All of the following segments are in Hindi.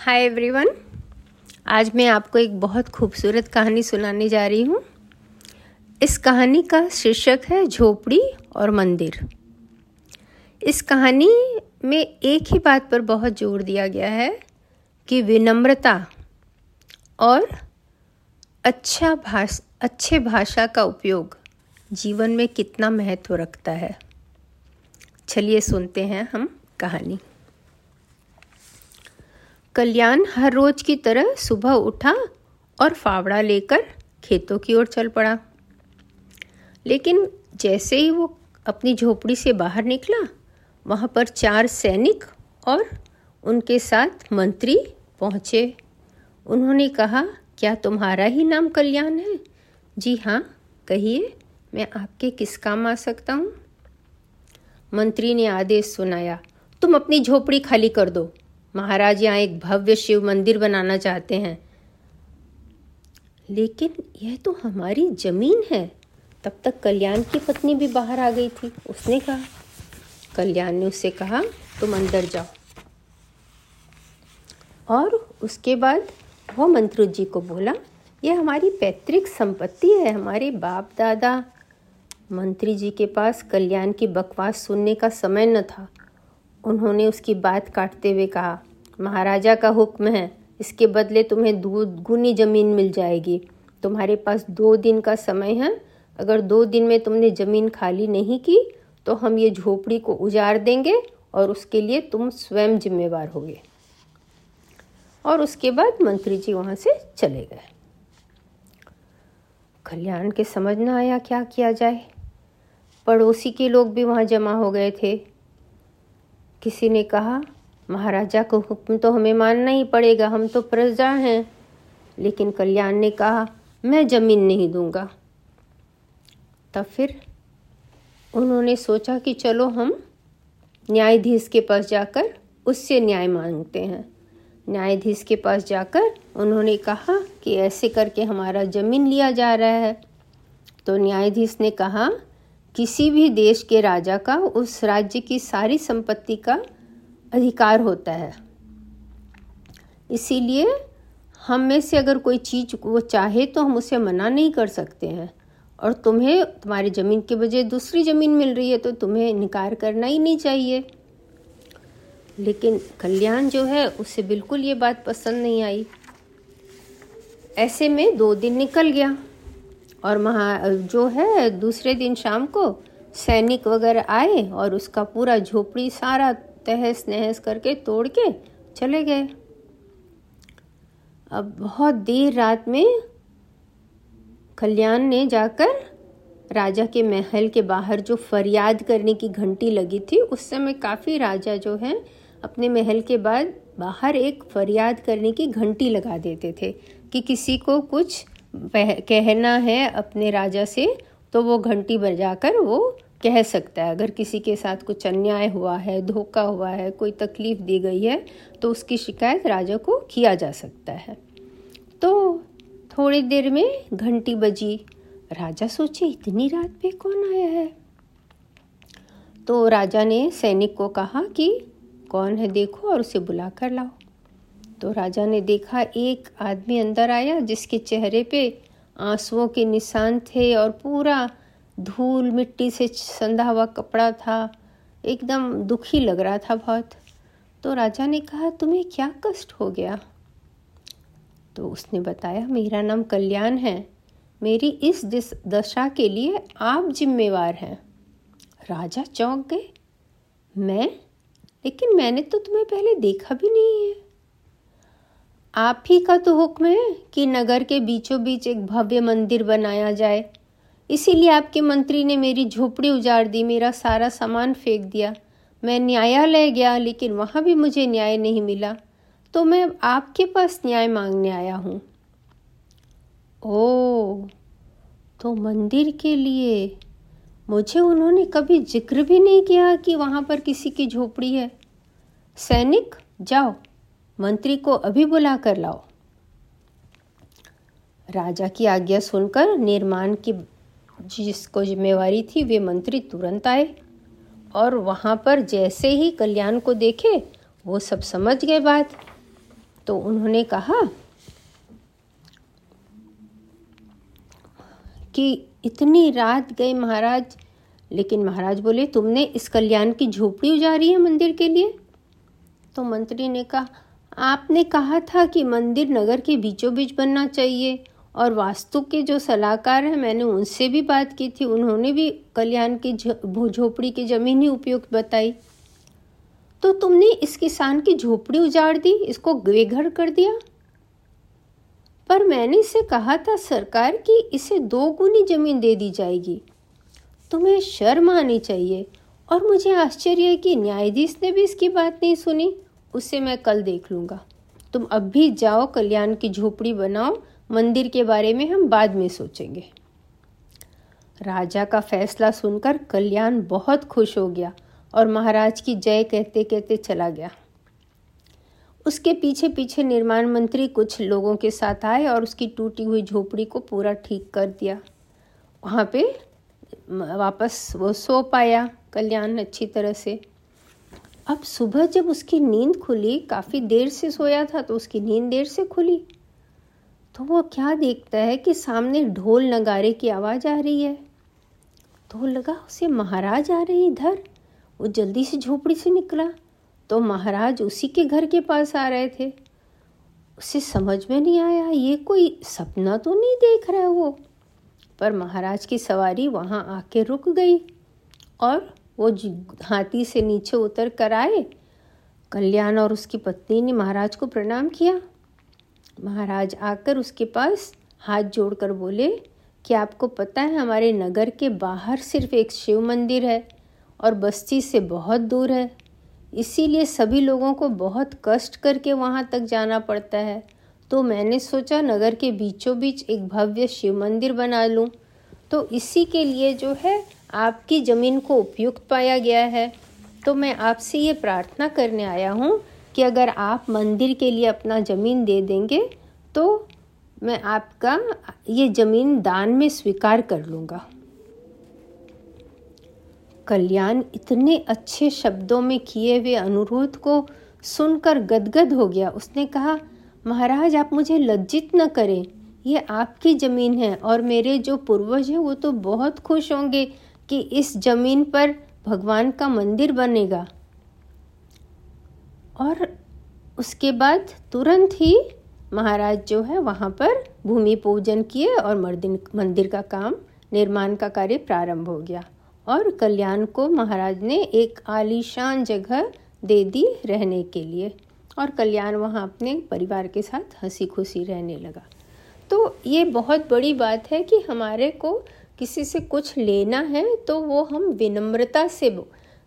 हाय एवरीवन आज मैं आपको एक बहुत खूबसूरत कहानी सुनाने जा रही हूँ। इस कहानी का शीर्षक है झोपड़ी और मंदिर। इस कहानी में एक ही बात पर बहुत ज़ोर दिया गया है कि विनम्रता और अच्छा भाष, अच्छे भाषा का उपयोग जीवन में कितना महत्व रखता है। चलिए सुनते हैं हम कहानी। कल्याण हर रोज की तरह सुबह उठा और फावड़ा लेकर खेतों की ओर चल पड़ा। लेकिन जैसे ही वो अपनी झोपड़ी से बाहर निकला, वहाँ पर चार सैनिक और उनके साथ मंत्री पहुँचे। उन्होंने कहा, क्या तुम्हारा ही नाम कल्याण है? जी हाँ कहिए, मैं आपके किस काम आ सकता हूँ? मंत्री ने आदेश सुनाया, तुम अपनी झोपड़ी खाली कर दो महाराज यहाँ एक भव्य शिव मंदिर बनाना चाहते हैं। लेकिन यह तो हमारी ज़मीन है। तब तक कल्याण की पत्नी भी बाहर आ गई थी, उसने कहा। कल्याण ने उससे कहा, तुम अंदर जाओ। और उसके बाद वह मंत्री जी को बोला, यह हमारी पैतृक संपत्ति है, हमारे बाप दादा। मंत्री जी के पास कल्याण की बकवास सुनने का समय न था। उन्होंने उसकी बात काटते हुए कहा, महाराजा का हुक्म है, इसके बदले तुम्हें दूध गुनी ज़मीन मिल जाएगी। तुम्हारे पास दो दिन का समय है, अगर दो दिन में तुमने ज़मीन खाली नहीं की तो हम ये झोपड़ी को उजाड़ देंगे और उसके लिए तुम स्वयं जिम्मेवार होगे। और उसके बाद मंत्री जी वहाँ से चले गए। कल्याण के समझ ना आया क्या किया जाए। पड़ोसी के लोग भी वहाँ जमा हो गए थे। किसी ने कहा, महाराजा को हुक्म तो हमें मानना ही पड़ेगा, हम तो प्रजा हैं। लेकिन कल्याण ने कहा, मैं ज़मीन नहीं दूँगा। तब फिर उन्होंने सोचा कि चलो हम न्यायाधीश के पास जाकर उससे न्याय मांगते हैं। न्यायाधीश के पास जाकर उन्होंने कहा कि ऐसे करके हमारा ज़मीन लिया जा रहा है। तो न्यायाधीश ने कहा किसी भी देश के राजा का, उस राज्य की सारी संपत्ति का अधिकार होता है। इसीलिए हम में से अगर कोई चीज़ वो चाहे तो हम उसे मना नहीं कर सकते हैं। और तुम्हें, तुम्हारी ज़मीन के बजाय दूसरी ज़मीन मिल रही है तो तुम्हें इनकार करना ही नहीं चाहिए। लेकिन कल्याण जो है, उसे बिल्कुल ये बात पसंद नहीं आई। ऐसे में दो दिन निकल गया। और महा, जो है, दूसरे दिन शाम को सैनिक वगैरह आए और उसका पूरा झोपड़ी सारा तहस नहस करके तोड़ के चले गए। अब बहुत देर रात में कल्याण ने जाकर राजा के महल के बाहर जो फरियाद करने की घंटी लगी थी, उस समय काफ़ी राजा जो हैं, अपने महल के बाद बाहर एक फरियाद करने की घंटी लगा देते थे कि किसी को कुछ कहना है अपने राजा से तो वो घंटी बजाकर वो कह सकता है। अगर किसी के साथ कुछ अन्याय हुआ है, धोखा हुआ है, कोई तकलीफ़ दी गई है तो उसकी शिकायत राजा को किया जा सकता है। तो थोड़ी देर में घंटी बजी। राजा सोचे, इतनी रात पे कौन आया है? तो राजा ने सैनिक को कहा कि कौन है, देखो और उसे बुला कर लाओ। तो राजा ने देखा एक आदमी अंदर आया जिसके चेहरे पे आंसुओं के निशान थे और पूरा धूल मिट्टी से संधा हुआ कपड़ा था। एकदम दुखी लग रहा था बहुत। तो राजा ने कहा, तुम्हें क्या कष्ट हो गया? तो उसने बताया, मेरा नाम कल्याण है। मेरी इस दशा के लिए आप जिम्मेवार हैं। राजा चौंक गए। मैं? लेकिन मैंने तो तुम्हें पहले देखा भी नहीं है। आप ही का तो हुक्म है कि नगर के बीचों बीच एक भव्य मंदिर बनाया जाए। इसीलिए आपके मंत्री ने मेरी झोपड़ी उजाड़ दी, मेरा सारा सामान फेंक दिया। मैं न्यायालय गया, लेकिन वहाँ भी मुझे न्याय नहीं मिला। तो मैं आपके पास न्याय मांगने आया हूँ। ओ तो मंदिर के लिए मुझे उन्होंने कभी ज़िक्र भी नहीं किया कि वहाँ पर किसी की झोपड़ी है। सैनिक, जाओ। मंत्री को अभी बुला कर लाओ। राजा की आज्ञा सुनकर निर्माण की जिसको जिम्मेवारी थी, वे मंत्री तुरंत आए और वहाँ पर जैसे ही कल्याण को देखे, वो सब समझ गए बात। तो उन्होंने कहा कि इतनी रात गए महाराज, लेकिन महाराज बोले, तुमने इस कल्याण की झोपड़ी उजारी है मंदिर के लिए? तो मंत्री ने कहा आपने कहा था कि मंदिर नगर के बीचों बीच बनना चाहिए और वास्तु के जो सलाहकार हैं, मैंने उनसे भी बात की थी, उन्होंने भी कल्याण की झोपड़ी की ज़मीन ही उपयुक्त बताई। तो तुमने इस किसान की झोपड़ी उजाड़ दी, इसको बेघर कर दिया? पर मैंने इसे कहा था सरकार कि इसे दो गुनी ज़मीन दे दी जाएगी। तुम्हें शर्म आनी चाहिए और मुझे आश्चर्य है कि न्यायाधीश ने भी इसकी बात नहीं सुनी। उसे मैं कल देख लूँगा। तुम अब भी जाओ, कल्याण की झोपड़ी बनाओ, मंदिर के बारे में हम बाद में सोचेंगे। राजा का फैसला सुनकर कल्याण बहुत खुश हो गया और महाराज की जय कहते कहते चला गया। उसके पीछे पीछे निर्माण मंत्री कुछ लोगों के साथ आए और उसकी टूटी हुई झोपड़ी को पूरा ठीक कर दिया। वहाँ पे वापस वो सो पाया कल्याण अच्छी तरह से। अब सुबह जब उसकी नींद खुली, काफ़ी देर से सोया था तो उसकी नींद देर से खुली। तो वो क्या देखता है कि सामने ढोल नगारे की आवाज़ आ रही है। तो लगा, उसे महाराज आ रहे इधर। वो जल्दी से झोपड़ी से निकला। तो महाराज उसी के घर के पास आ रहे थे। उसे समझ में नहीं आया, ये कोई सपना तो नहीं देख रहा वो। पर महाराज की सवारी वहाँ आके रुक गई और वो हाथी से नीचे उतर कर आए। कल्याण और उसकी पत्नी ने महाराज को प्रणाम किया। महाराज आकर उसके पास हाथ जोड़कर बोले कि आपको पता है हमारे नगर के बाहर सिर्फ़ एक शिव मंदिर है और बस्ती से बहुत दूर है? इसीलिए सभी लोगों को बहुत कष्ट करके वहाँ तक जाना पड़ता है। तो मैंने सोचा नगर के बीचों बीच एक भव्य शिव मंदिर बना लूँ। तो इसी के लिए जो है आपकी ज़मीन को उपयुक्त पाया गया है। तो मैं आपसे ये प्रार्थना करने आया हूँ कि अगर आप मंदिर के लिए अपना ज़मीन दे देंगे तो मैं आपका ये ज़मीन दान में स्वीकार कर लूँगा। कल्याण इतने अच्छे शब्दों में किए हुए अनुरोध को सुनकर गदगद हो गया। उसने कहा, महाराज, आप मुझे लज्जित न करें। ये आपकी ज़मीन है और मेरे जो पूर्वज हैं, वो तो बहुत खुश होंगे। कि इस ज़मीन पर भगवान का मंदिर बनेगा। और उसके बाद तुरंत ही महाराज जो है वहाँ पर भूमि पूजन किए और मर्दिन मंदिर का काम, निर्माण का कार्य प्रारंभ हो गया। और कल्याण को महाराज ने एक आलीशान जगह दे दी रहने के लिए। और कल्याण वहाँ अपने परिवार के साथ हँसी खुशी रहने लगा। तो ये बहुत बड़ी बात है कि हमारे को किसी से कुछ लेना है तो वो हम विनम्रता से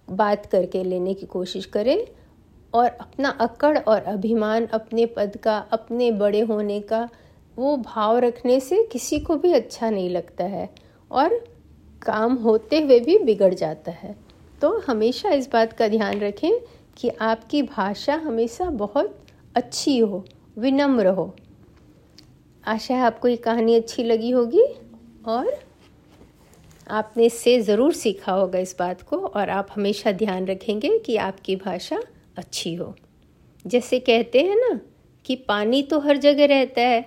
बात करके लेने की कोशिश करें और अपना अकड़ और अभिमान अपने पद का, अपने बड़े होने का, वो भाव रखने से किसी को भी अच्छा नहीं लगता है और काम होते हुए भी बिगड़ जाता है। तो हमेशा इस बात का ध्यान रखें कि आपकी भाषा हमेशा बहुत अच्छी हो, विनम्र हो। आशा है आपको ये कहानी अच्छी लगी होगी और आपने इससे ज़रूर सीखा होगा इस बात को, और आप हमेशा ध्यान रखेंगे कि आपकी भाषा अच्छी हो। जैसे कहते हैं ना कि पानी तो हर जगह रहता है,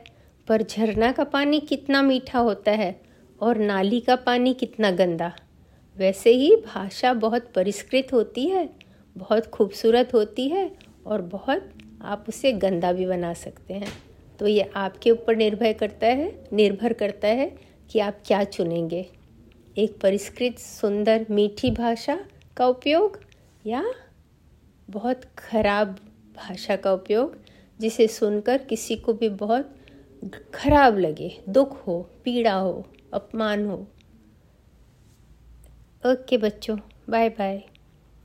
पर झरना का पानी कितना मीठा होता है और नाली का पानी कितना गंदा। वैसे ही भाषा बहुत परिष्कृत होती है, बहुत खूबसूरत होती है और बहुत आप उसे गंदा भी बना सकते हैं। तो ये आपके ऊपर निर्भर करता है, निर्भर करता है कि आप क्या चुनेंगे। एक परिष्कृत सुंदर मीठी भाषा का उपयोग या बहुत खराब भाषा का उपयोग, जिसे सुनकर किसी को भी बहुत खराब लगे, दुख हो, पीड़ा हो, अपमान हो। ओके बच्चों, बाय बाय।